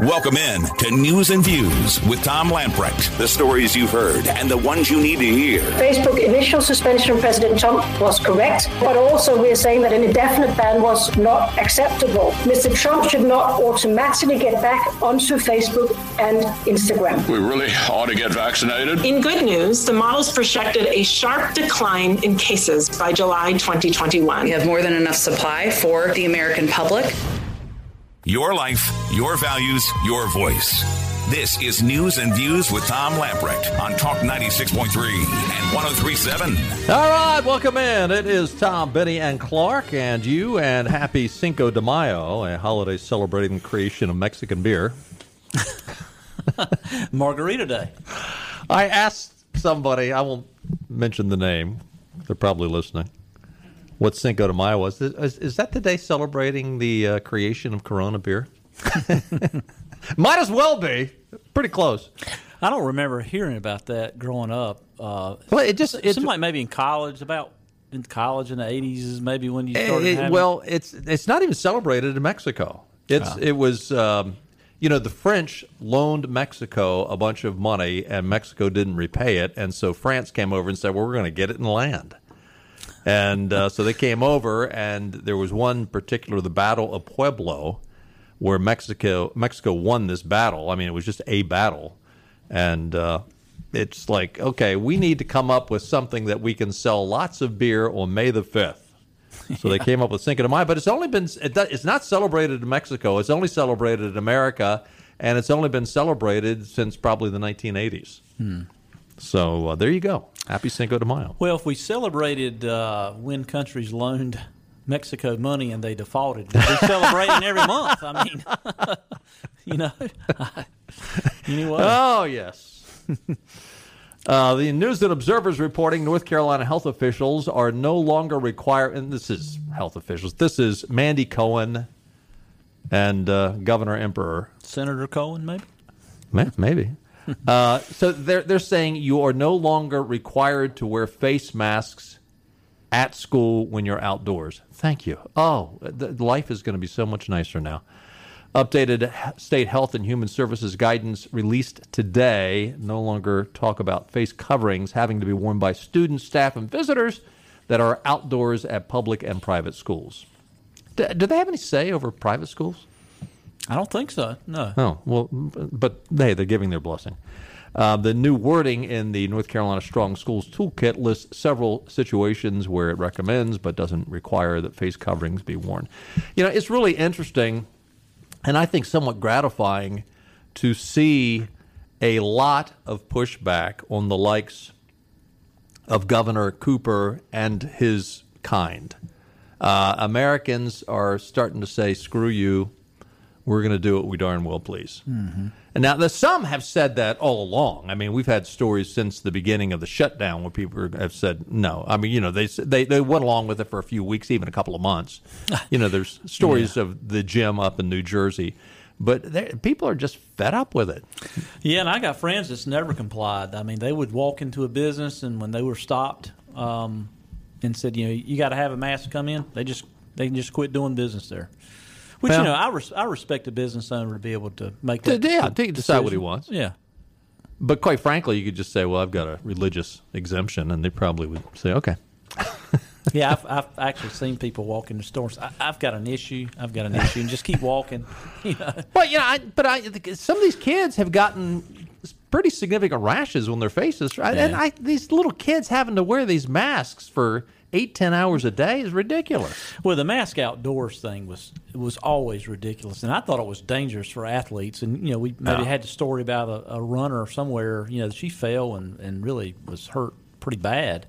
Welcome in to News and Views with Tom Lamprecht. The stories you've heard and the ones you need to hear. Facebook initial suspension of President Trump was correct, but also we're saying that an indefinite ban was not acceptable. Mr. Trump should not automatically get back onto Facebook and Instagram. We really ought to get vaccinated. In good news, the models projected a sharp decline in cases by July 2021. We have more than enough supply for the American public. Your life, your values, your voice. This is News and Views with Tom Lamprecht on Talk 96.3 and 1037. All right, welcome in. It is Tom, Benny, and Clark, and you, and happy Cinco de Mayo, a holiday celebrating the creation of Mexican beer. Margarita Day. I asked somebody, I won't mention the name, they're probably listening, what Cinco de Mayo was. Is, is that the day celebrating the uh, creation of Corona beer? Might as well be. Pretty close. I don't remember hearing about that growing up. Uh, Well, it just it seemed like maybe in college, about in college in the eighties is maybe when you started. it- having, well, it's it's not even celebrated in Mexico. It's it was um, you know the French loaned Mexico a bunch of money and Mexico didn't repay it, and so France came over and said, "Well, we're going to get it in land." And uh, so they came over, and there was one particular, the Battle of Pueblo, where Mexico Mexico won this battle. I mean, it was just a battle, and uh, it's like, okay, we need to come up with something that we can sell lots of beer on May the fifth. So they came up with Cinco de Mayo, but it's only been it, it's not celebrated in Mexico. It's only celebrated in America, and it's only been celebrated since probably the 1980s. So uh, there you go. Happy Cinco de Mayo. well, if we celebrated uh, when countries loaned Mexico money and they defaulted, we'd be celebrating every month. I mean, you know. anyway, Oh, yes. uh, the News and Observer's reporting North Carolina health officials are no longer required, and this is health officials, this is Mandy Cohen and uh, Governor Emperor. Senator Cohen, maybe. Maybe. uh, so they're, they're saying you are no longer required to wear face masks at school when you're outdoors. Thank you. Oh, life is going to be so much nicer now. Updated state health and human services guidance released today no longer talk about face coverings having to be worn by students, staff, and visitors that are outdoors at public and private schools. D- do they have any say over private schools? I don't think so. No. Oh well, but hey, they're giving their blessing. Uh, the new wording in the North Carolina Strong Schools Toolkit lists several situations where it recommends but doesn't require that face coverings be worn. You know, it's really interesting, and I think somewhat gratifying to see a lot of pushback on the likes of Governor Cooper and his kind. Uh, Americans are starting to say, "Screw you." We're going to do what we darn well please. And now, the, some have said that all along. I mean, we've had stories since the beginning of the shutdown where people have said no. I mean, you know, they they they went along with it for a few weeks, even a couple of months. You know, there's stories of the gym up in New Jersey, but they- people are just fed up with it. Yeah, and I got friends that's never complied. I mean, they would walk into a business, and when they were stopped um, and said, you know, you got to have a mask to come in, they just they just quit doing business there. Which Well- you know, I res- I respect a business owner to be able to make that. Yeah, to decide what he wants. Yeah, But quite frankly, you could just say, "Well, I've got a religious exemption," and they probably would say, "Okay." yeah. I've, I've actually seen people walk into stores. I, I've got an issue. I've got an issue, and just keep walking. You know, Well, you know, I, but I, some of these kids have gotten pretty significant rashes on their faces, right? and I, these little kids having to wear these masks for eight, ten hours a day is ridiculous. Well, the mask outdoors thing was was always ridiculous, and I thought it was dangerous for athletes. And you know, we maybe had the story about a, a runner somewhere. You know, she fell and, and really was hurt pretty bad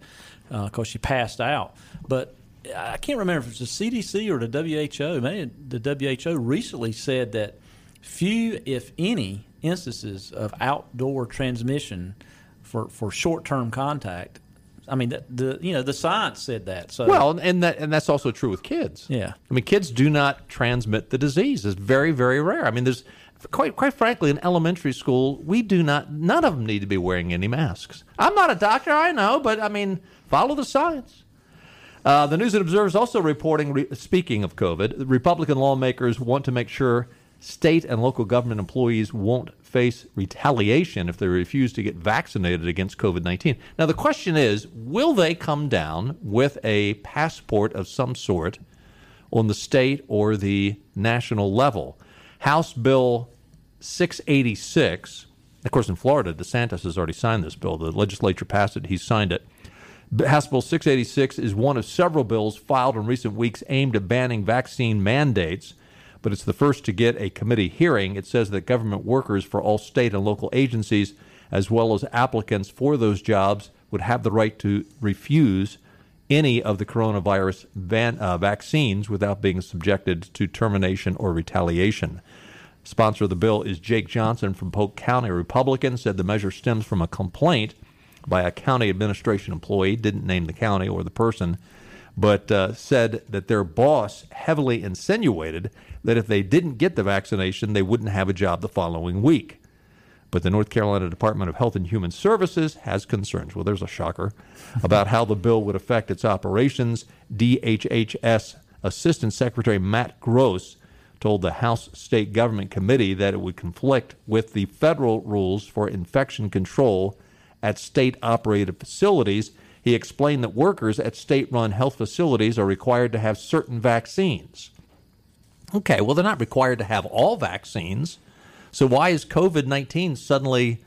uh, because she passed out. But I can't remember if it's the CDC or the WHO. Maybe the WHO recently said that few, if any, instances of outdoor transmission for, for short term contact. I mean, the, the you know the science said that. So Well, and that and that's also true with kids. Yeah. I mean, kids do not transmit the disease. It's very, very rare. I mean, there's quite quite frankly, in elementary school, we do not. None of them need to be wearing any masks. I'm not a doctor, I know, but I mean, follow the science. Uh, the News and Observer is also reporting. Re- speaking of COVID, Republican lawmakers want to make sure state and local government employees won't face retaliation if they refuse to get vaccinated against COVID 19. Now, the question is will they come down with a passport of some sort on the state or the national level? House Bill 686, of course, in Florida, DeSantis has already signed this bill. The legislature passed it, he signed it. House Bill 686 is one of several bills filed in recent weeks aimed at banning vaccine mandates but it's the first to get a committee hearing. It says that government workers for all state and local agencies, as well as applicants for those jobs, would have the right to refuse any of the coronavirus van, uh, vaccines without being subjected to termination or retaliation. Sponsor of the bill is Jake Johnson from Polk County, Republican, said the measure stems from a complaint by a county administration employee, didn't name the county or the person, but uh, said that their boss heavily insinuated that if they didn't get the vaccination, they wouldn't have a job the following week. But the North Carolina Department of Health and Human Services has concerns. Well, there's a shocker about how the bill would affect its operations. DHHS Assistant Secretary Matt Gross told the House State Government Committee that it would conflict with the federal rules for infection control at state operated facilities he explained that workers at state run health facilities are required to have certain vaccines. Okay, well, they're not required to have all vaccines. So why is COVID 19 suddenly,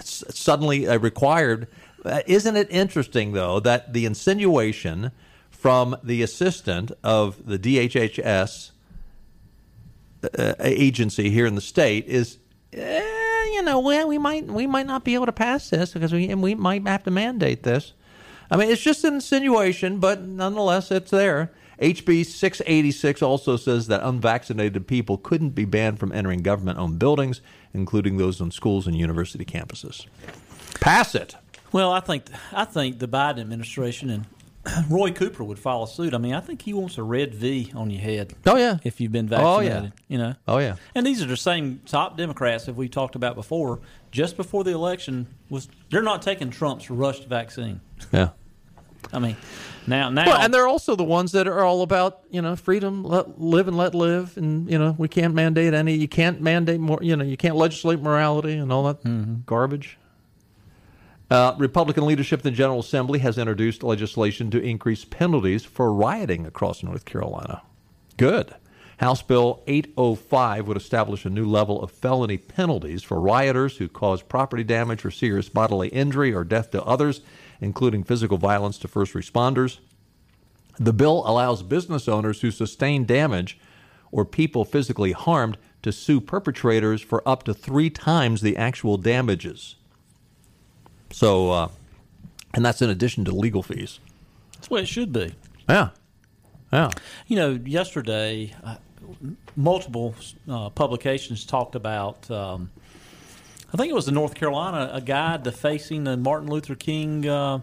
suddenly uh, required? Uh, isn't it interesting, though, that the insinuation from the assistant of the DHHS uh, agency here in the state is, eh, you know, well, we might we might not be able to pass this because we we might have to mandate this. I mean, it's just an insinuation, but nonetheless, it's there. HB 686 also says that unvaccinated people couldn't be banned from entering government owned buildings, including those on schools and university campuses. Pass it. Well, I think I think the Biden administration and Roy Cooper would follow suit. I mean, I think he wants a red V on your head. Oh yeah, if you've been vaccinated. Oh yeah, you know. Oh yeah. And these are the same top Democrats that we talked about before. Just before the election was, they're not taking Trump's rushed vaccine. Yeah. I mean, now now, well, and they're also the ones that are all about you know freedom, let, live and let live, and you know we can't mandate any. You can't mandate more. You know you can't legislate morality and all that mm-hmm. garbage. Uh, Republican leadership in the General Assembly has introduced legislation to increase penalties for rioting across North Carolina. Good. House Bill 805 would establish a new level of felony penalties for rioters who cause property damage or serious bodily injury or death to others including physical violence to first responders. The bill allows business owners who sustain damage or people physically harmed to sue perpetrators for up to three times the actual damages. So, uh, and that's in addition to legal fees. That's the way it should be. Yeah. Yeah. You know, yesterday, uh, multiple uh, publications talked about um, I think it was the North Carolina a guide defacing the Martin Luther King uh,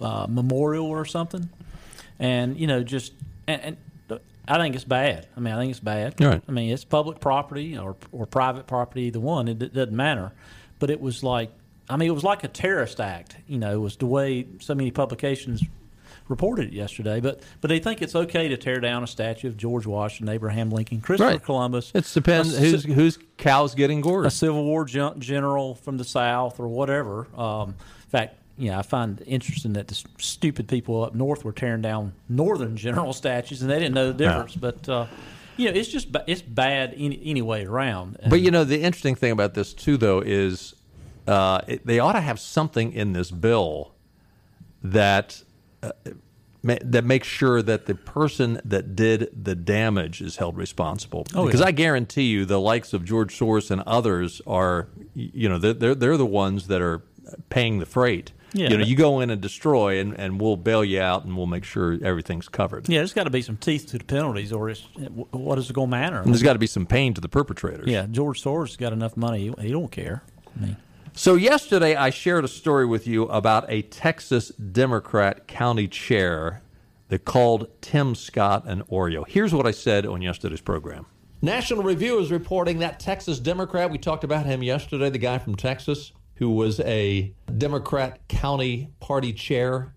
uh, memorial or something, and you know just and, and, I think it's bad. I mean, I think it's bad. Right. I mean, it's public property or or private property, either one. It, it doesn't matter. But it was like, I mean, it was like a terrorist act. You know, it was the way so many publications reported it yesterday, but but they think it's okay to tear down a statue of George Washington, Abraham Lincoln, Christopher right. Columbus. It depends a, who's whose cow's getting gored. A Civil War general from the South or whatever. Um, in fact, yeah, I find it interesting that the stupid people up north were tearing down northern general statues, and they didn't know the difference. Yeah. But uh, you know, it's just it's bad any, any way around. And, but you know, the interesting thing about this too, though, is uh, it, they ought to have something in this bill that uh, that makes sure that the person that did the damage is held responsible. Oh, because yeah. I guarantee you, the likes of George Soros and others are, you know, they're they're, the ones that are paying the freight. Yeah, you know, you go in and destroy, and, and we'll bail you out, and we'll make sure everything's covered. Yeah, there's got to be some teeth to the penalties, or what is it going to matter? And there's got to be some pain to the perpetrators. Yeah, George Soros has got enough money; he, he don't care. I mean, so, yesterday I shared a story with you about a Texas Democrat county chair that called Tim Scott an Oreo. Here's what I said on yesterday's program. National Review is reporting that Texas Democrat, we talked about him yesterday, the guy from Texas who was a Democrat county party chair,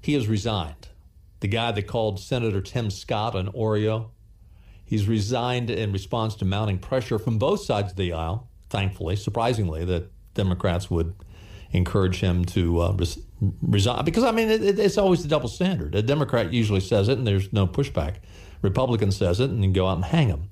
he has resigned. The guy that called Senator Tim Scott an Oreo, He's resigned in response to mounting pressure from both sides of the aisle. Thankfully, surprisingly, that Democrats would encourage him to uh, res- resign because I mean it, it, it's always the double standard. A Democrat usually says it, and there's no pushback. Republican says it, and you go out and hang him.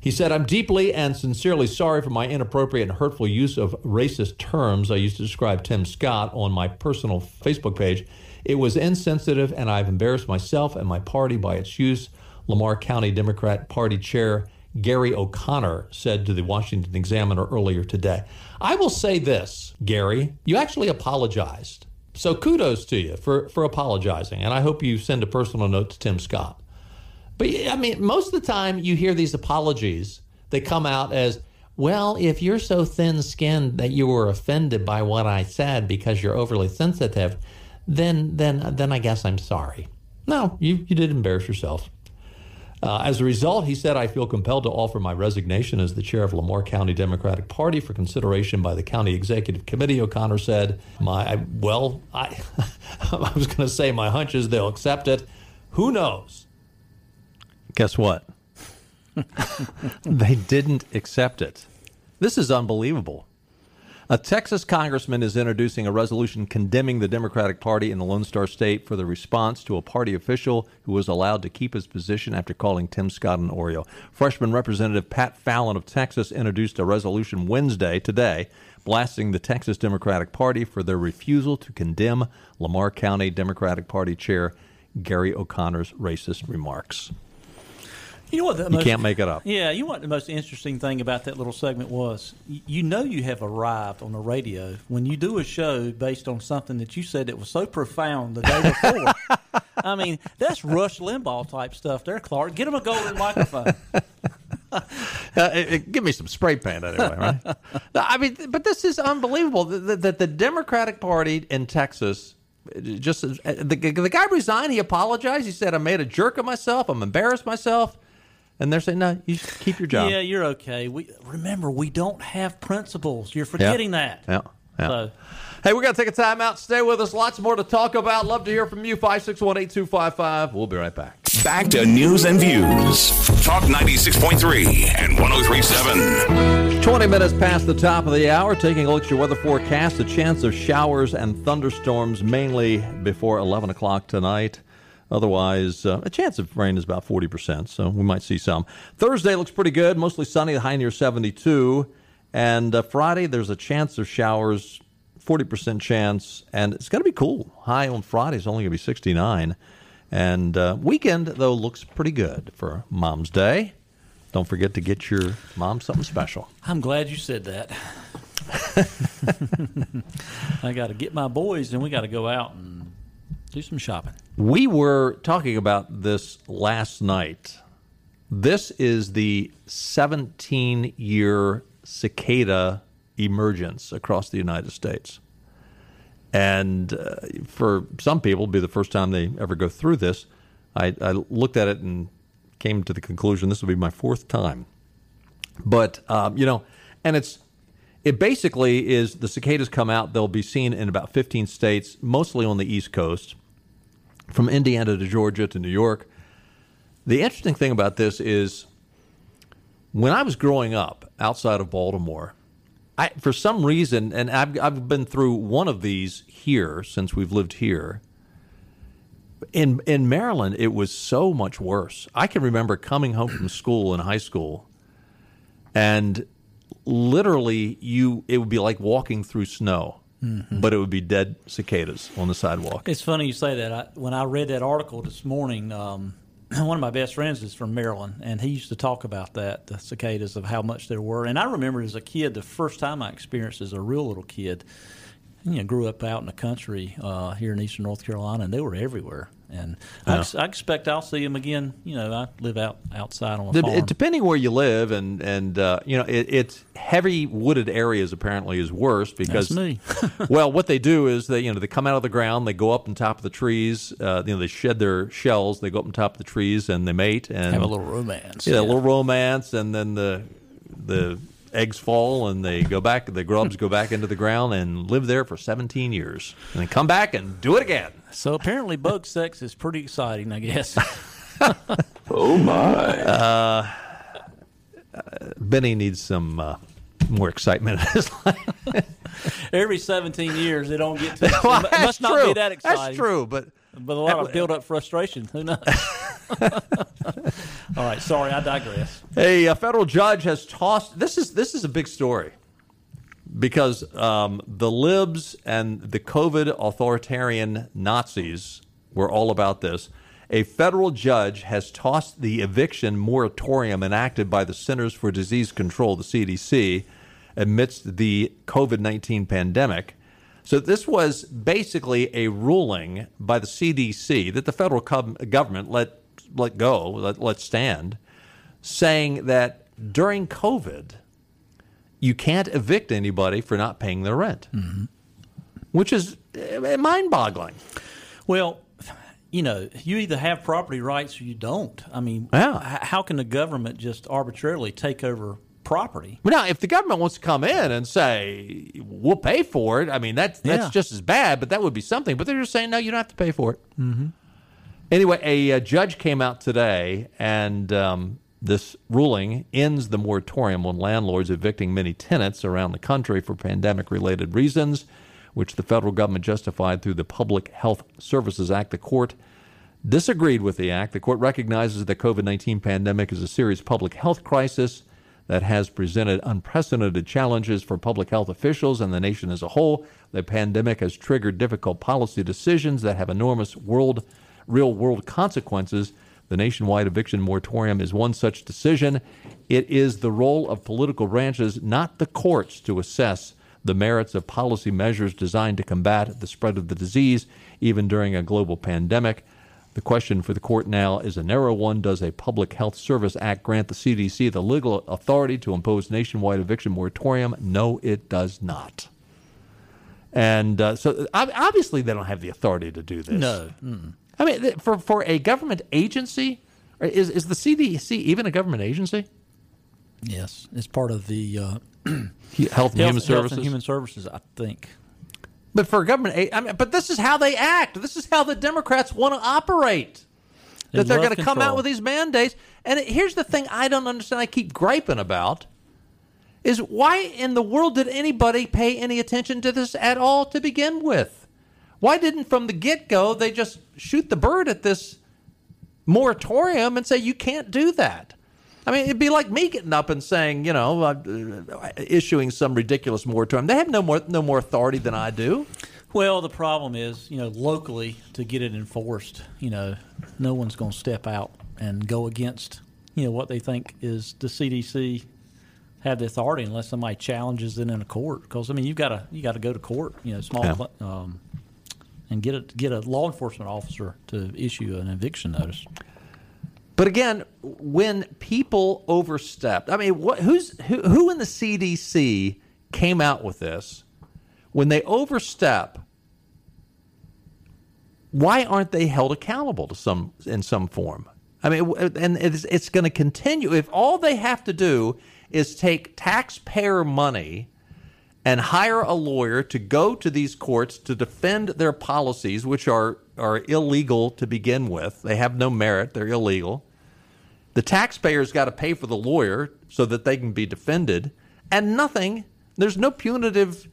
He said, I'm deeply and sincerely sorry for my inappropriate and hurtful use of racist terms I used to describe Tim Scott on my personal Facebook page. It was insensitive, and I've embarrassed myself and my party by its use. Lamar County Democrat Party Chair Gary O'Connor said to the Washington Examiner earlier today. I will say this, Gary, you actually apologized. So kudos to you for, for apologizing. And I hope you send a personal note to Tim Scott. But I mean, most of the time you hear these apologies, they come out as, well, if you're so thin skinned that you were offended by what I said because you're overly sensitive, then then then I guess I'm sorry. No, you, you did embarrass yourself. Uh, as a result, he said, I feel compelled to offer my resignation as the chair of Lamar County Democratic Party for consideration by the county executive committee. O'Connor said, "My well, I, I was going to say my hunch is they'll accept it. Who knows? Guess what? they didn't accept it. This is unbelievable. A Texas congressman is introducing a resolution condemning the Democratic Party in the Lone Star State for the response to a party official who was allowed to keep his position after calling Tim Scott an Oreo. Freshman Representative Pat Fallon of Texas introduced a resolution Wednesday, today, blasting the Texas Democratic Party for their refusal to condemn Lamar County Democratic Party Chair Gary O'Connor's racist remarks. You know what? The You most, can't make it up. Yeah, you know what the most interesting thing about that little segment was? You know you have arrived on the radio when you do a show based on something that you said that was so profound the day before. I mean, that's Rush Limbaugh type stuff there, Clark. Get him a golden microphone. Uh, it- it- give me some spray paint anyway, right? No, I mean, but this is unbelievable that the, the Democratic Party in Texas. Just uh, the, the guy resigned. He apologized. He said, "I made a jerk of myself. I'm embarrassed myself." And they're saying, "No, you should keep your job." Yeah, you're okay. We remember we don't have principles. You're forgetting that. Yeah. yeah. So Hey, we got to take a time out. Stay with us. Lots more to talk about. Love to hear from you. 561 8255. We'll be right back. Back to news and views. Talk 96.3 and 1037. 20 minutes past the top of the hour, taking a look at your weather forecast. A chance of showers and thunderstorms mainly before 11 o'clock tonight. Otherwise, uh, a chance of rain is about 40%, so we might see some. Thursday looks pretty good, mostly sunny, the high near 72. And uh, Friday, there's a chance of showers, 40% chance, and it's going to be cool. High on Friday is only going to be 69. And uh, weekend, though, looks pretty good for Mom's Day. Don't forget to get your mom something special. I'm glad you said that. I got to get my boys, and we got to go out and do some shopping. We were talking about this last night. This is the 17 year cicada emergence across the United States. And uh, for some people, it'll be the first time they ever go through this. I, I looked at it and came to the conclusion this will be my fourth time. But, um, you know, and it's it basically is the cicadas come out. They'll be seen in about 15 states, mostly on the East Coast, from Indiana to Georgia to New York. The interesting thing about this is when I was growing up outside of Baltimore, I, for some reason, and I've, I've been through one of these here since we've lived here. In in Maryland, it was so much worse. I can remember coming home from school in high school, and literally, you it would be like walking through snow, but it would be dead cicadas on the sidewalk. It's funny you say that. I, when I read that article this morning, um, one of my best friends is from Maryland, and he used to talk about that the cicadas of how much there were. And I remember as a kid, the first time I experienced as a real little kid, you know, grew up out in the country uh, here in eastern North Carolina, and they were everywhere. And I, ex- I expect I'll see them again. You know, I live out outside on a Dep- farm. Depending where you live, and and uh, you know, it, it's heavy wooded areas apparently is worse because That's me. well, what they do is they you know they come out of the ground, they go up on top of the trees, uh, you know they shed their shells, they go up on top of the trees and they mate and Have a little romance. yeah, a little romance, and then the the eggs fall and they go back, the grubs go back into the ground and live there for 17 years, and then come back and do it again. So apparently, bug sex is pretty exciting, I guess. oh my! Uh, Benny needs some uh, more excitement in his life. Every 17 years, they don't get to. It must that's not true. be that exciting. That's true, but but a lot of build up frustration. Who knows? All right, sorry, I digress. A, a federal judge has tossed. This is this is a big story because um, the libs and the COVID authoritarian Nazis were all about this. A federal judge has tossed the eviction moratorium enacted by the Centers for Disease Control, the CDC, amidst the COVID 19 pandemic. So, this was basically a ruling by the CDC that the federal government let, let go, let, let stand, saying that during COVID, you can't evict anybody for not paying their rent, mm-hmm. which is eh, mind boggling. Well, you know, you either have property rights or you don't. I mean, yeah. how can the government just arbitrarily take over property? Now, if the government wants to come in and say we'll pay for it, I mean that's that's Yeah. just as bad, but that would be something. But they're just saying no, you don't have to pay for it. Mm-hmm. Anyway, a, uh judge came out today, and um, this ruling ends the moratorium on landlords evicting many tenants around the country for pandemic-related reasons, which the federal government justified through the Public Health Services Act. The court disagreed with the act. The court recognizes the COVID 19 pandemic is a serious public health crisis that has presented unprecedented challenges for public health officials and the nation as a whole. The pandemic has triggered difficult policy decisions that have enormous world, real world consequences. The nationwide eviction moratorium is one such decision. It is the role of political branches, not the courts, to assess the merits of policy measures designed to combat the spread of the disease, even during a global pandemic. The question for the court now is a narrow one. Does a Public Health Service Act grant the CDC the legal authority to impose nationwide eviction moratorium? No, it does not. And uh, so obviously they don't have the authority to do this. No. Mm. I mean, for, for a government agency, is, is the CDC even a government agency? Yes, it's part of the uh, Health and Human Services? and Human Services, I think. But for a government, I mean, but this is how they act. This is how the Democrats want to operate. They that they're going to come out with these mandates. And it- here's the thing: I don't understand. I keep griping about is why in the world did anybody pay any attention to this at all to begin with? Why didn't from the get go they just shoot the bird at this moratorium and say you can't do that? I mean, it'd be like me getting up and saying, you know, uh, issuing some ridiculous moratorium. They have no more no more authority than I do. Well, the problem is, you know, locally to get it enforced, you know, no one's going to step out and go against, you know, what they think is the CDC have the authority unless somebody challenges it in a court. Because I mean, you've got to you got to go to court, you know, small Yeah. um, and get a get a law enforcement officer to issue an eviction notice. But again, when people overstepped, I mean, what, who's who, who in the CDC came out with this? When they overstep, why aren't they held accountable to some in some form? I mean, and it's, it's going to continue if all they have to do is take taxpayer money and hire a lawyer to go to these courts to defend their policies, which are are illegal to begin with. They have no merit; they're illegal. The taxpayers got to pay for the lawyer so that they can be defended, and nothing. There's no punitive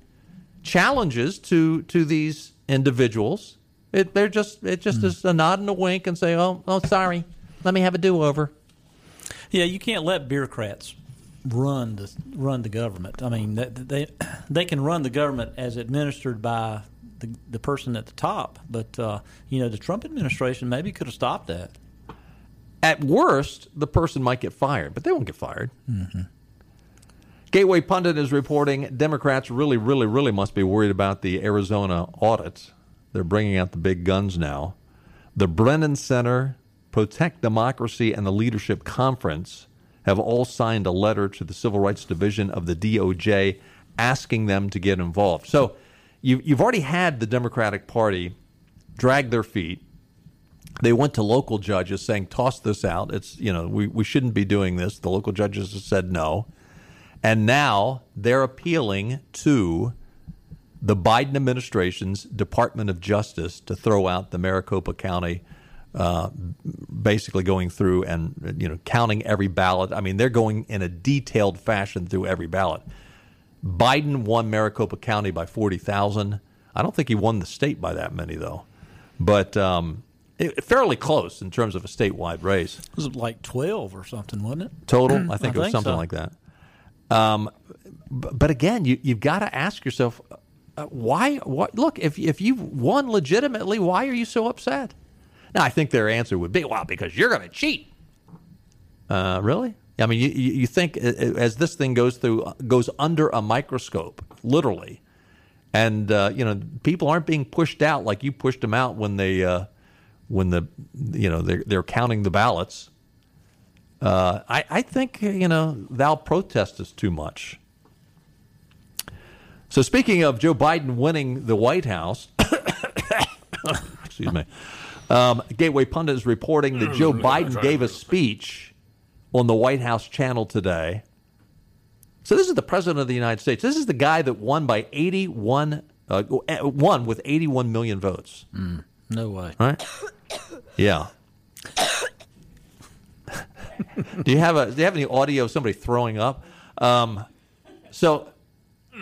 challenges to to these individuals. It, they're just it just is a nod and a wink and say, "Oh, oh, sorry, let me have a do over." Yeah, you can't let bureaucrats run the run the government. I mean, they they, they can run the government as administered by the the person at the top, but uh, you know, the Trump administration maybe could have stopped that. At worst, the person might get fired, but they won't get fired. Mm-hmm. Gateway Pundit is reporting Democrats really, really, really must be worried about the Arizona audit. They're bringing out the big guns now. The Brennan Center, Protect Democracy, and the Leadership Conference have all signed a letter to the Civil Rights Division of the DOJ asking them to get involved. So you, you've already had the Democratic Party drag their feet they went to local judges saying toss this out it's you know we, we shouldn't be doing this the local judges have said no and now they're appealing to the biden administration's department of justice to throw out the maricopa county uh, basically going through and you know counting every ballot. I mean, they're going in a detailed fashion through every ballot. Biden won Maricopa County by forty thousand. I don't think he won the state by that many though, but um, it, fairly close in terms of a statewide race. It was like 12 or something, wasn't it? Total, I think I it was think something so. like that. Um, but again, you, you've got to ask yourself, uh, why? What? Look, if if you've won legitimately, why are you so upset? Now, I think their answer would be, well, because you're going to cheat. Uh, really? I mean, you, you think uh, uh, as this thing goes through goes under a microscope, literally, and uh, you know people aren't being pushed out like you pushed them out when they uh, when the you know they're they're counting the ballots. Uh, I I think you know thou protestest too much. So speaking of Joe Biden winning the White House, excuse me, um, Gateway Pundit is reporting that Joe Biden gave a speech on the White House channel today. So this is the president of the United States. This is the guy that won by 81, uh, won with 81 million votes. No way. Right? Yeah. do you have a Do you have any audio of somebody throwing up? Um, so,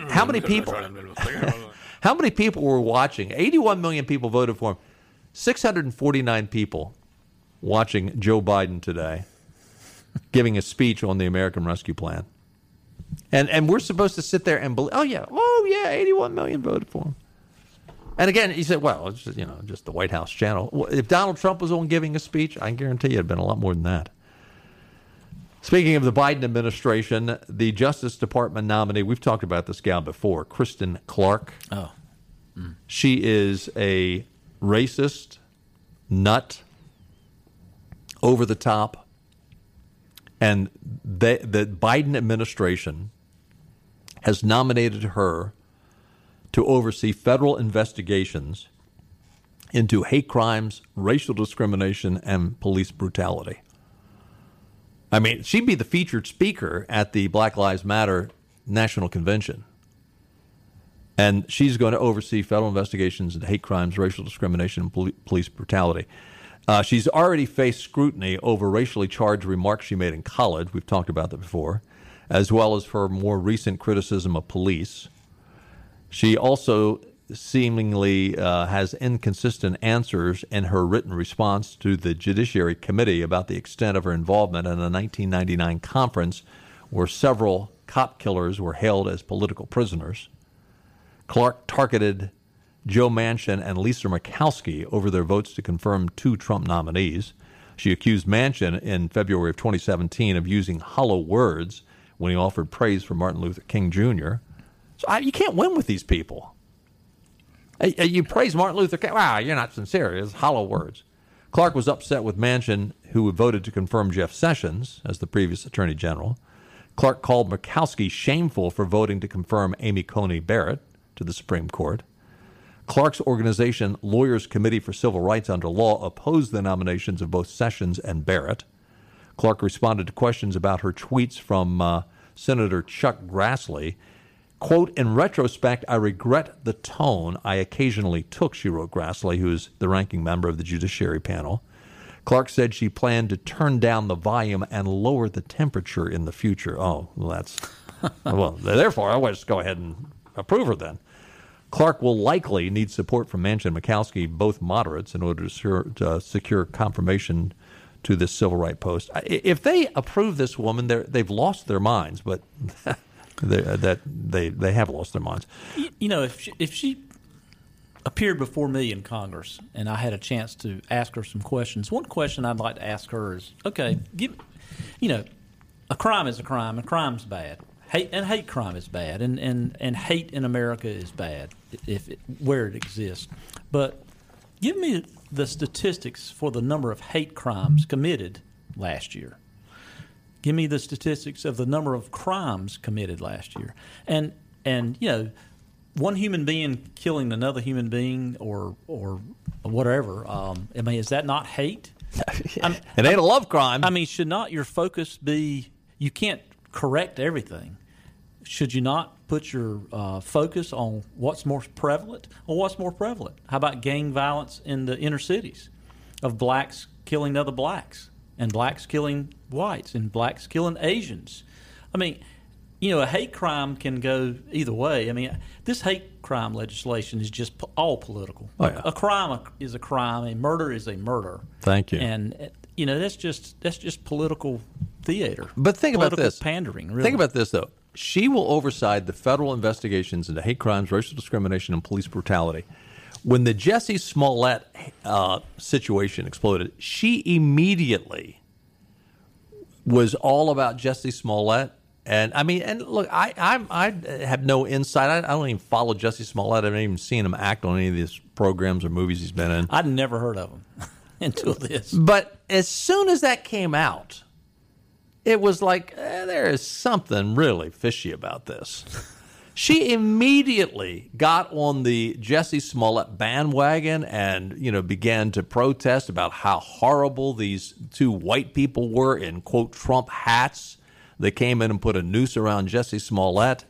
how many people? how many people were watching? Eighty-one million people voted for him. Six hundred and forty-nine people watching Joe Biden today, giving a speech on the American Rescue Plan. And and we're supposed to sit there and believe. Oh yeah, oh yeah, eighty-one million voted for him. And again, he said, "Well, it's just, you know, just the White House channel." If Donald Trump was on giving a speech, I guarantee you it'd been a lot more than that. Speaking of the Biden administration, the Justice Department nominee, we've talked about this gal before, Kristen Clarke. Oh. Mm. She is a racist, nut, over the top, and they, the Biden administration has nominated her to oversee federal investigations into hate crimes, racial discrimination, and police brutality. I mean, she'd be the featured speaker at the Black Lives Matter National Convention. And she's going to oversee federal investigations into hate crimes, racial discrimination, and poli- police brutality. Uh, she's already faced scrutiny over racially charged remarks she made in college. We've talked about that before, as well as for more recent criticism of police. She also seemingly uh, has inconsistent answers in her written response to the Judiciary Committee about the extent of her involvement in a 1999 conference where several cop killers were held as political prisoners. Clarke targeted Joe Manchin and Lisa Murkowski over their votes to confirm two Trump nominees. She accused Manchin in February of 2017 of using hollow words when he offered praise for Martin Luther King Jr. So I, you can't win with these people. Uh, uh, You praise Martin Luther King. Wow, you're not sincere. It's hollow words. Clarke was upset with Manchin, who voted to confirm Jeff Sessions as the previous Attorney General. Clarke called Murkowski shameful for voting to confirm Amy Coney Barrett to the Supreme Court. Clarke's organization, Lawyers Committee for Civil Rights Under Law, opposed the nominations of both Sessions and Barrett. Clarke responded to questions about her tweets from uh, Senator Chuck Grassley. Quote, in retrospect, I regret the tone I occasionally took, she wrote Grassley, who is the ranking member of the Judiciary Panel. Clarke said she planned to turn down the volume and lower the temperature in the future. Oh, well, that's. well, therefore, I'll just go ahead and approve her then. Clarke will likely need support from Manchin and Murkowski, both moderates, in order to secure, to secure confirmation to this civil right post. If they approve this woman, they've lost their minds, but Uh, that they they have lost their minds. You, you know, if she, if she appeared before me in Congress and I had a chance to ask her some questions, one question I'd like to ask her is, okay, give, you know, a crime is a crime, and crime's bad. Hate and hate crime is bad, and, and, and hate in America is bad if it, where it exists. But give me the statistics for the number of hate crimes committed last year. Give me the statistics of the number of crimes committed last year, and and you know, one human being killing another human being or or whatever. Um, I mean, is that not hate? It ain't a love crime. I mean, should not your focus be? You can't correct everything. Should you not put your uh, focus on what's more prevalent? Or what's more prevalent? How about gang violence in the inner cities? of blacks killing other blacks, and blacks killing whites, and blacks killing Asians. I mean, you know, a hate crime can go either way. I mean, this hate crime legislation is just all political. Oh, yeah. A crime is a crime. A murder is a murder. Thank you. And you know, that's just that's just political theater. But think about this. pandering. Really. Think about this, though. She will oversight the federal investigations into hate crimes, racial discrimination, and police brutality. When the Jesse Smollett uh, situation exploded, she immediately was all about Jesse Smollett. And I mean, and look, I I'm, I have no insight. I, I don't even follow Jesse Smollett. I haven't even seen him act on any of these programs or movies he's been in. I'd never heard of him until this. But as soon as that came out, it was like eh, there is something really fishy about this. She immediately got on the Jesse Smollett bandwagon and you know began to protest about how horrible these two white people were in quote Trump hats. They came in and put a noose around Jesse Smollett.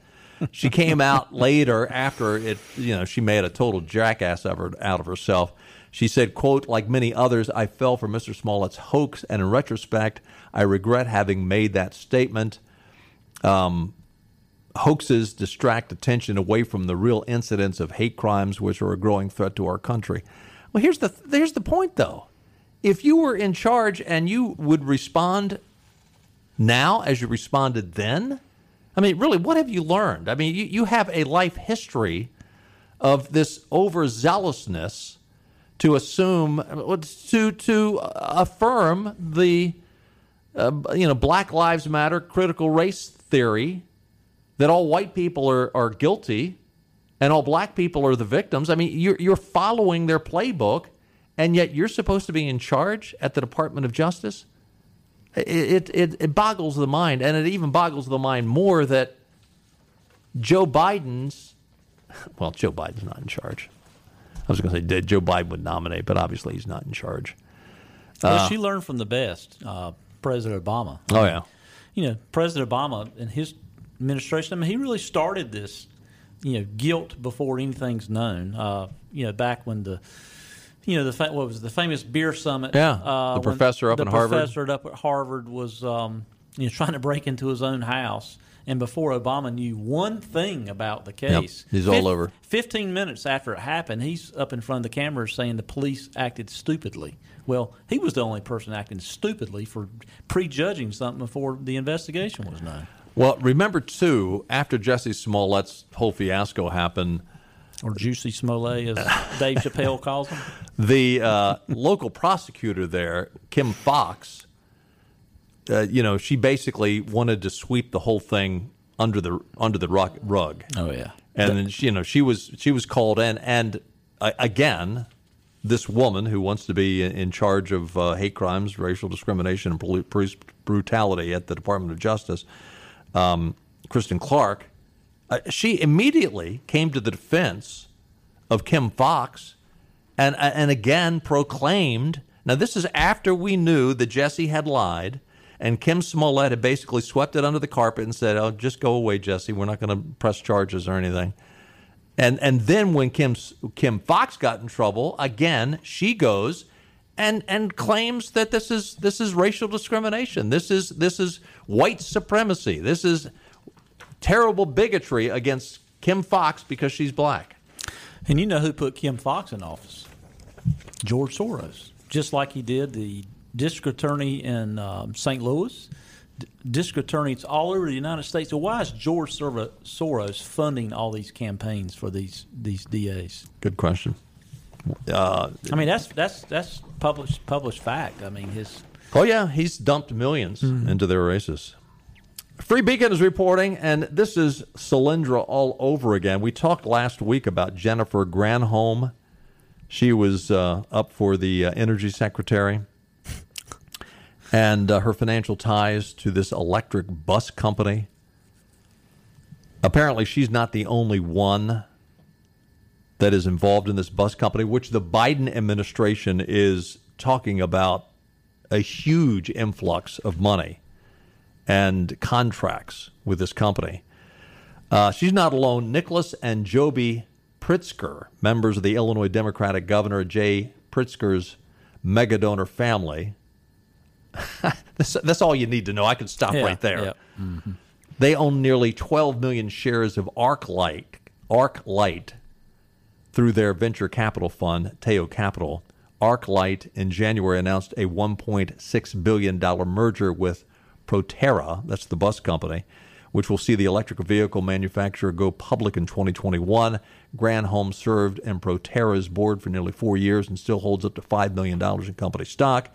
She came out later after it, you know, she made a total jackass of her, out of herself. She said, quote, like many others, I fell for Mr. Smollett's hoax, and in retrospect, I regret having made that statement. Um, hoaxes distract attention away from the real incidents of hate crimes, which are a growing threat to our country. Well, here's the here's the point, though. If you were in charge and you would respond now as you responded then, I mean, really, what have you learned? I mean, you, you have a life history of this overzealousness to assume to to affirm the uh, you know Black Lives Matter critical race theory that all white people are, are guilty and all black people are the victims. I mean, you're you're following their playbook, and yet you're supposed to be in charge at the Department of Justice. It it, it boggles the mind, and it even boggles the mind more that Joe Biden's well, Joe Biden's not in charge. I was going to say Joe Biden would nominate, but obviously he's not in charge. well, she learned from the best, uh, President Obama. Oh yeah, You know, President Obama and his administration. I mean, he really started this, you know, guilt before anything's known. Uh, you know, back when the you know the fa- what was it, the famous beer summit? Yeah, uh, the professor up the in Harvard. professor up at Harvard was um, you know trying to break into his own house, and before Obama knew one thing about the case, he's all over. Fifteen minutes after it happened, he's up in front of the cameras saying the police acted stupidly. Well, he was the only person acting stupidly for prejudging something before the investigation was known. Well, remember too, after Jesse Smollett's whole fiasco happened, Or Juicy Smollett, as Dave Chappelle calls him. the uh, local prosecutor there, Kim Foxx, uh, you know, she basically wanted to sweep the whole thing under the under the rug. rug. Oh yeah. and then she, you know she was she was called in, and uh, again, this woman who wants to be in, in charge of uh, hate crimes, racial discrimination, and police brutality at the Department of Justice, um, Kristen Clarke, uh, she immediately came to the defense of Kim Foxx, and and again proclaimed. Now this is after we knew that Jesse had lied. And Kim Smollett had basically swept it under the carpet and said, "Oh, just go away, Jesse. We're not going to press charges or anything." And and then when Kim Kim Foxx got in trouble again, she goes and and claims that this is this is racial discrimination. This is this is white supremacy. This is terrible bigotry against Kim Foxx because she's black. And you know who put Kim Foxx in office? George Soros. Just like he did the district attorney in um, St. Louis, D- district attorneys all over the United States. So why is George Sor- Soros funding all these campaigns for these these DAs? Good question. Uh, I mean, that's that's that's published published fact. I mean, his oh yeah, he's dumped 1000000s into their races. Free Beacon is reporting, and this is Solyndra all over again. We talked last week about Jennifer Granholm. She was uh, up for the uh, energy secretary, and uh, her financial ties to this electric bus company. Apparently, she's not the only one that is involved in this bus company, which the Biden administration is talking about a huge influx of money and contracts with this company. Uh, she's not alone. Nicholas and Joby Pritzker, members of the Illinois Democratic Governor Jay Pritzker's mega donor family. that's, that's all you need to know. I could stop Yeah, right there. yeah. Mm-hmm. They own nearly 12 million shares of ArcLight, ArcLight through their venture capital fund, Tao Capital. ArcLight in January announced a $1.6 billion merger with Proterra, that's the bus company, which will see the electric vehicle manufacturer go public in 2021. Granholm served in Proterra's board for nearly four years and still holds up to $5 million in company stock.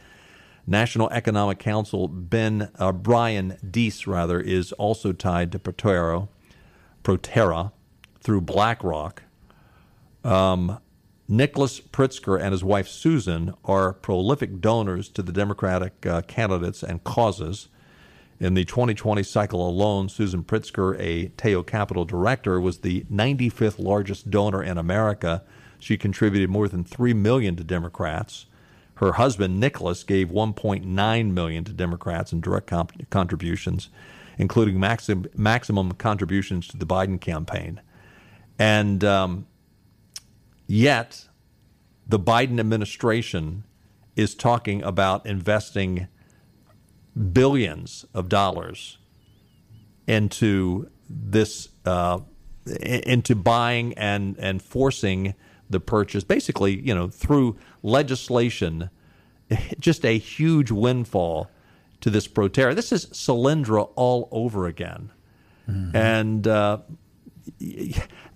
National Economic Council Ben uh, Brian Deese rather is also tied to Proterra, Proterra through BlackRock. Um, Nicholas Pritzker and his wife Susan are prolific donors to the Democratic uh, candidates and causes. In the 2020 cycle alone, Susan Pritzker, a Tao Capital director, was the 95th largest donor in America. She contributed more than 3 million to Democrats. Her husband Nicholas gave 1.9 million to Democrats in direct comp- contributions, including maxim- maximum contributions to the Biden campaign. And um, yet, the Biden administration is talking about investing billions of dollars into this, uh, into buying and and forcing the purchase, basically, you know, through legislation, just a huge windfall to this Proterra. This is Solyndra all over again, and. Uh,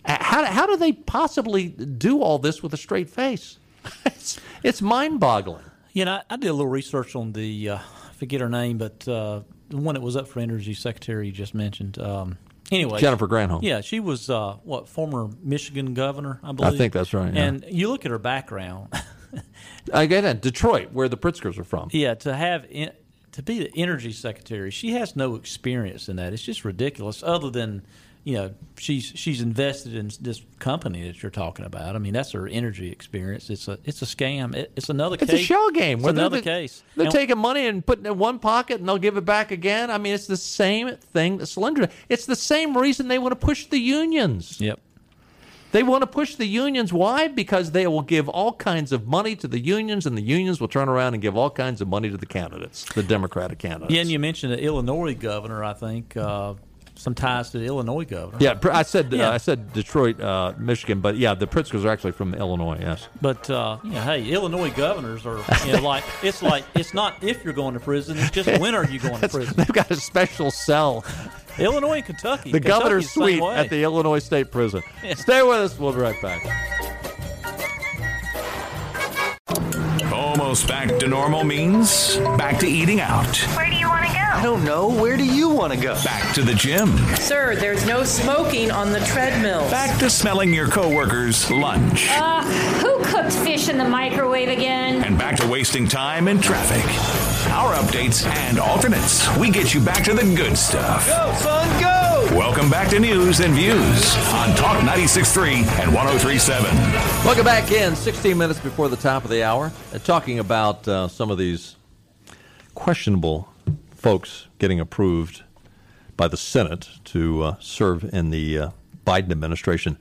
how, how do they possibly do all this with a straight face? It's, it's mind boggling. You know, I did a little research on the, uh, I forget her name, but uh, the one that was up for energy secretary you just mentioned. Um, anyway, Jennifer Granholm. Yeah, she was uh, what former Michigan governor, I believe. I think that's right, yeah. And you look at her background. I get it. Detroit, where the Pritzkers are from. Yeah, to have in, to be the energy secretary, she has no experience in that. It's just ridiculous. Other than you know, she's she's invested in this company that you're talking about. I mean, that's her energy experience. It's a it's a scam. It, it's another. It's case. a shell game. It's where they're- another case. They're And- taking money and putting it in one pocket, and they'll give it back again. I mean, it's the same thing that Solyndra. It's the same reason they want to push the unions. Yep. They want to push the unions. Why? Because they will give all kinds of money to the unions, and the unions will turn around and give all kinds of money to the candidates, the Democratic candidates. Yeah, and you mentioned the Illinois governor. I think uh, some ties to the Illinois governor. Yeah, I said Yeah. uh, I said Detroit, uh, Michigan, but yeah, the Pritzkers are actually from Illinois. Yes. But uh, yeah, hey, Illinois governors are you know, like it's like it's not if you're going to prison, it's just when are you going to prison? They've got a special cell, Illinois and Kentucky. the governor's Kentucky's the suite way. at the Illinois State Prison. Stay with us. We'll be right back. Almost back to normal means back to eating out, Where do you want to go? I don't know. Where do you want to go? back to the gym, Sir, there's no smoking on the treadmill. back to smelling your coworkers' lunch, Uh, who cooked fish in the microwave again? and back to wasting time in traffic. Our updates and alternates. We get you back to the good stuff. Go, son, go! Welcome back to News and Views on Talk 96.3 and 103.7. Welcome back in. 16 minutes before the top of the hour, uh, talking about uh, some of these questionable folks getting approved by the Senate to uh, serve in the uh, Biden administration.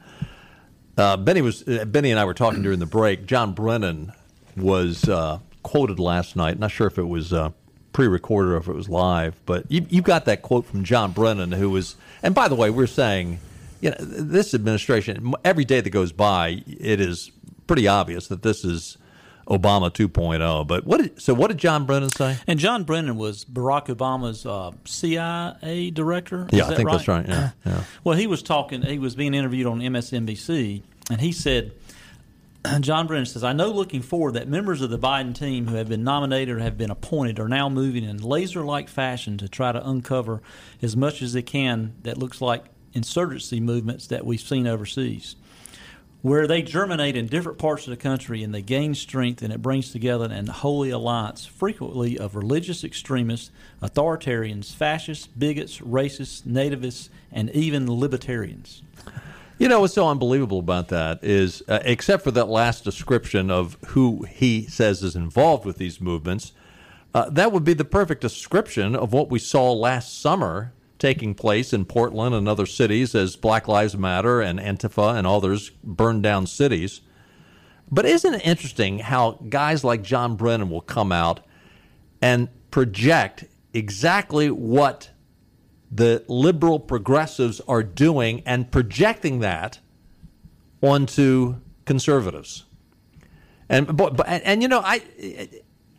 Uh, Benny was uh, Benny and I were talking during the break. John Brennan was uh, quoted last night. Not sure if it was uh, pre-recorded or if it was live, but you you got that quote from John Brennan, who was. And by the way, we're saying, you know, this administration. Every day that goes by, it is pretty obvious that this is Obama 2.0. But what? Did, so what did John Brennan say? And John Brennan was Barack Obama's uh, CIA director. Is Yeah, I think that's right. Yeah, yeah. Well, he was talking. He was being interviewed on MSNBC, and he said, John Brennan says, "I know looking forward that members of the Biden team who have been nominated or have been appointed are now moving in laser-like fashion to try to uncover as much as they can that looks like insurgency movements that we've seen overseas." Where they germinate in different parts of the country and they gain strength and it brings together an holy alliance frequently of religious extremists, authoritarians, fascists, bigots, racists, nativists, and even libertarians. You know what's so unbelievable about that is, uh, except for that last description of who he says is involved with these movements, uh, that would be the perfect description of what we saw last summer taking place in Portland and other cities as Black Lives Matter and Antifa and others burned down cities. But isn't it interesting how guys like John Brennan will come out and project exactly what the liberal progressives are doing and projecting that onto conservatives? And but and, and you know I.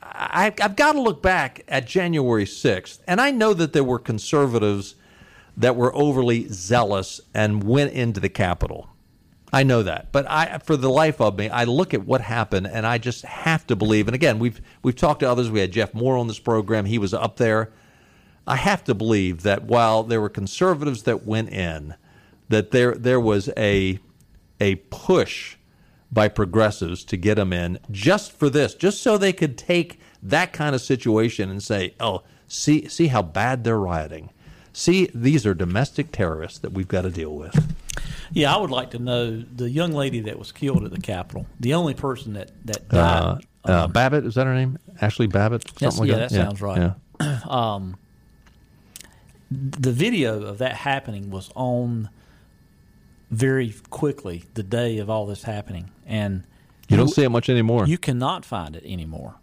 I, I've got to look back at January 6th, and I know that there were conservatives that were overly zealous and went into the Capitol. I know that, but I, for the life of me, I look at what happened, and I just have to believe. And again, we've we've talked to others. We had Jeff Moore on this program; he was up there. I have to believe that while there were conservatives that went in, that there there was a a push by progressives to get them in just for this, just so they could take that kind of situation and say, "Oh, see see how bad they're rioting." See, these are domestic terrorists that we've got to deal with. Yeah, I would like to know the young lady that was killed at the Capitol. The only person that that Uh, died. uh, Babbitt, is that her name? Ashli Babbitt? Something like yeah, that sounds right. Yeah. um, the video of that happening was on very quickly the day of all this happening, and You don't see it much anymore. You cannot find it anymore.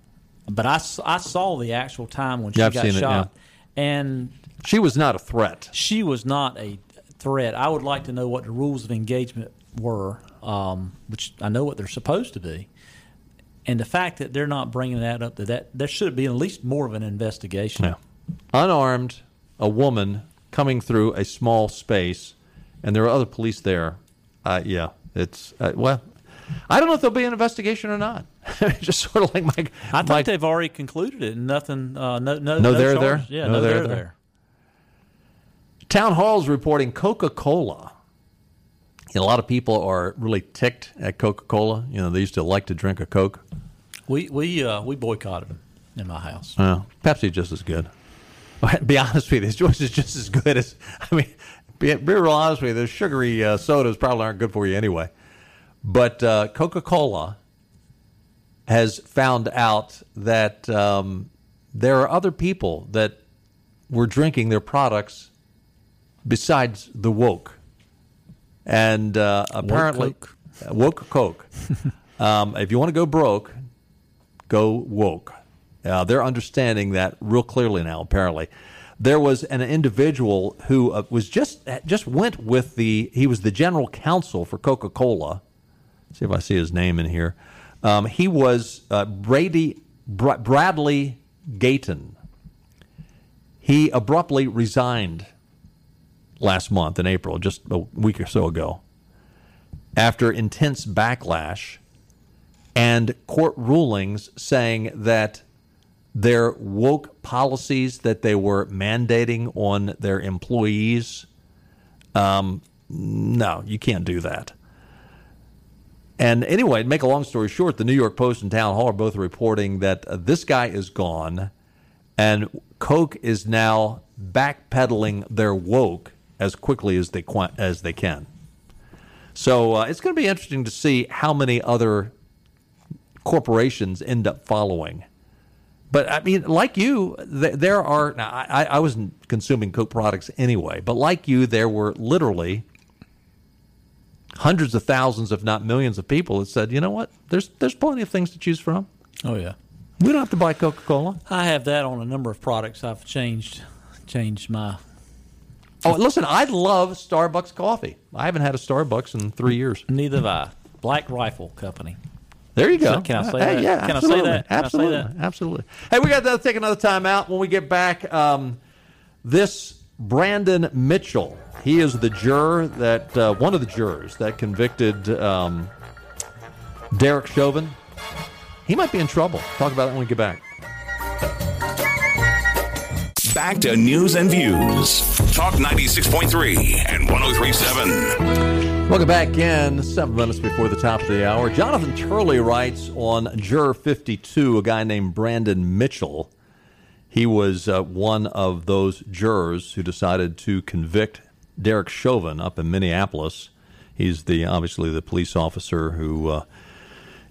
But I, I saw the actual time when she Yeah, got seen it, shot, and she was not a threat. She was not a threat. I would like to know what the rules of engagement were, um, which I know what they're supposed to be. And the fact that they're not bringing that up, that, that there should be at least more of an investigation. Yeah. Unarmed, a woman coming through a small space, and there are other police there. Uh, yeah, it's uh, well. I don't know if there'll be an investigation or not. Just sort of like my. I think my- they've already concluded it. Nothing. Uh, no. No. No there there? charges. Yeah. No No, there there there? there. Town Hall's reporting Coca Cola. a lot of people are really ticked at Coca Cola. You know, they used to like to drink a Coke. We we uh, we boycotted them in my house. Uh, Pepsi just as good. Be honest with you, this choice is just as good as. I mean, be, be real honest with you, those sugary uh, sodas probably aren't good for you anyway. But uh, Coca Cola has found out that um, there are other people that were drinking their products besides the woke. And uh, apparently, Coke. Uh, woke Coke. um, if you want to go broke, go woke. Uh, they're understanding that real clearly now. Apparently, there was an individual who uh, was just just went with the. He was the general counsel for Coca Cola. See if I see his name in here. Um, he was uh, Brady Br- Bradley Gayton. He abruptly resigned last month in April, just a week or so ago, after intense backlash and court rulings saying that their woke policies that they were mandating on their employees, um, no, you can't do that. And anyway, to make a long story short, the New York Post and Town Hall are both reporting that uh, this guy is gone, and Coke is now backpedaling their woke as quickly as they qua- as they can. So uh, it's going to be interesting to see how many other corporations end up following. But I mean, like you, th- there are. I, I wasn't consuming Coke products anyway, but like you, there were literally hundreds of thousands, if not millions, of people that said, "You know what? There's there's plenty of things to choose from. Oh yeah, we don't have to buy Coca Cola." I have that on a number of products. I've changed changed my. Oh, listen, I love Starbucks coffee. I haven't had a Starbucks in three years. Neither have I. Black Rifle Company. There you go. So can I say Hey, that? Yeah, Can I say absolutely. that? Can I say Absolutely. that? Absolutely. Hey, we got to take another time out. When we get back, um, this Brandon Mitchell, he is the juror that uh, one of the jurors that convicted um, Derek Chauvin. He might be in trouble. Talk about that when we get back. Back to news and views. Talk 96.3 and 1037. Welcome back in. Seven minutes before the top of the hour. Jonathan Turley writes on Juror 52, a guy named Brandon Mitchell. He was uh, one of those jurors who decided to convict Derek Chauvin up in Minneapolis. He's the obviously the police officer who uh,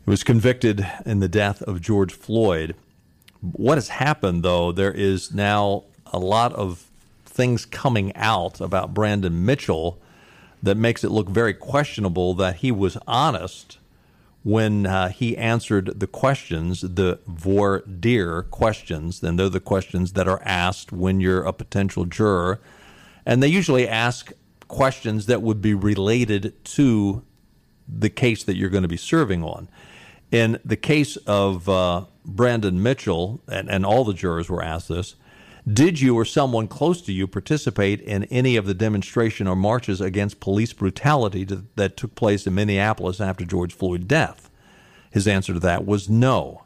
was convicted in the death of George Floyd. What has happened, though, there is now a lot of things coming out about Brandon Mitchell that makes it look very questionable that he was honest when uh, he answered the questions, the voir dire questions, and they're the questions that are asked when you're a potential juror. And they usually ask questions that would be related to the case that you're going to be serving on. In the case of uh, Brandon Mitchell, and, and all the jurors were asked this, did you or someone close to you participate in any of the demonstration or marches against police brutality to, that took place in Minneapolis after George Floyd's death? His answer to that was no.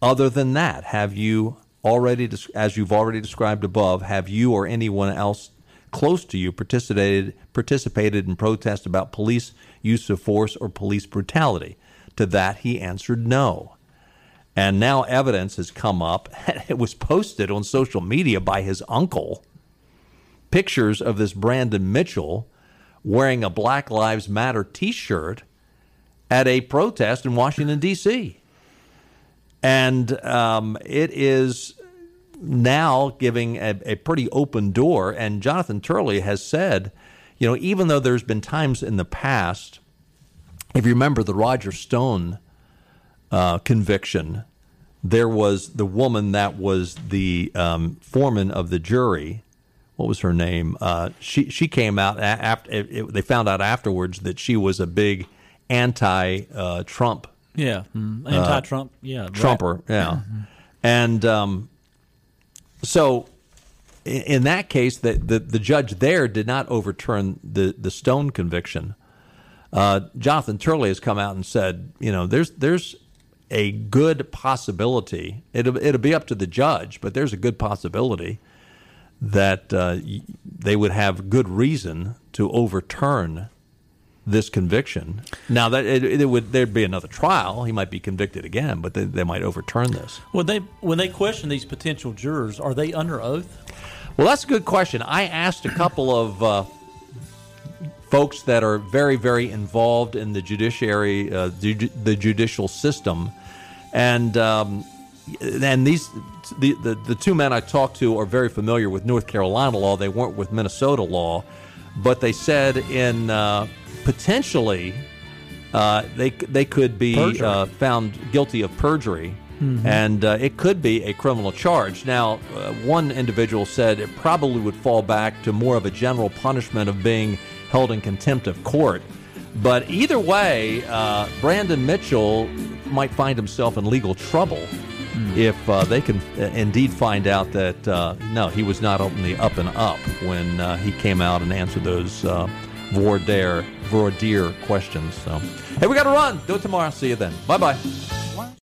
Other than that, have you already, as you've already described above, have you or anyone else close to you participated participated in protests about police use of force or police brutality? To that, he answered no. And now evidence has come up. It was posted on social media by his uncle. Pictures of this Brandon Mitchell wearing a Black Lives Matter t shirt at a protest in Washington, D.C. And um, it is now giving a, a, pretty open door. And Jonathan Turley has said, you know, even though there's been times in the past, if you remember the Roger Stone uh, conviction, there was the woman that was the um, foreman of the jury. What was her name? Uh, she she came out after it, it, they found out afterwards that she was a big anti-Trump. Uh, yeah, mm, anti-Trump. yeah, Trumper. Right. Yeah, mm-hmm. and um, so in, in that case, the, the the judge there did not overturn the the Stone conviction. Uh, Jonathan Turley has come out and said, you know, there's there's a good possibility. It'll, it'll be up to the judge, but there's a good possibility that uh, they would have good reason to overturn this conviction. Now that it, it, would there'd be another trial. He might be convicted again, but they, they might overturn this. When they when they question these potential jurors, are they under oath? Well, that's a good question. I asked a couple of uh, folks that are very very involved in the judiciary, uh, the, the judicial system and um, and these the, the the two men I talked to are very familiar with North Carolina law. They weren't with Minnesota law, but they said in uh, potentially uh, they they could be uh, found guilty of perjury. Mm-hmm. And uh, it could be a criminal charge. Now, uh, one individual said it probably would fall back to more of a general punishment of being held in contempt of court. But either way, uh, Brandon Mitchell might find himself in legal trouble mm. if uh, they can uh, indeed find out that uh, no, he was not on the up and up when uh, he came out and answered those uh, voir dire, voir dire questions. So, hey, we got to run. Do it tomorrow. See you then. Bye bye.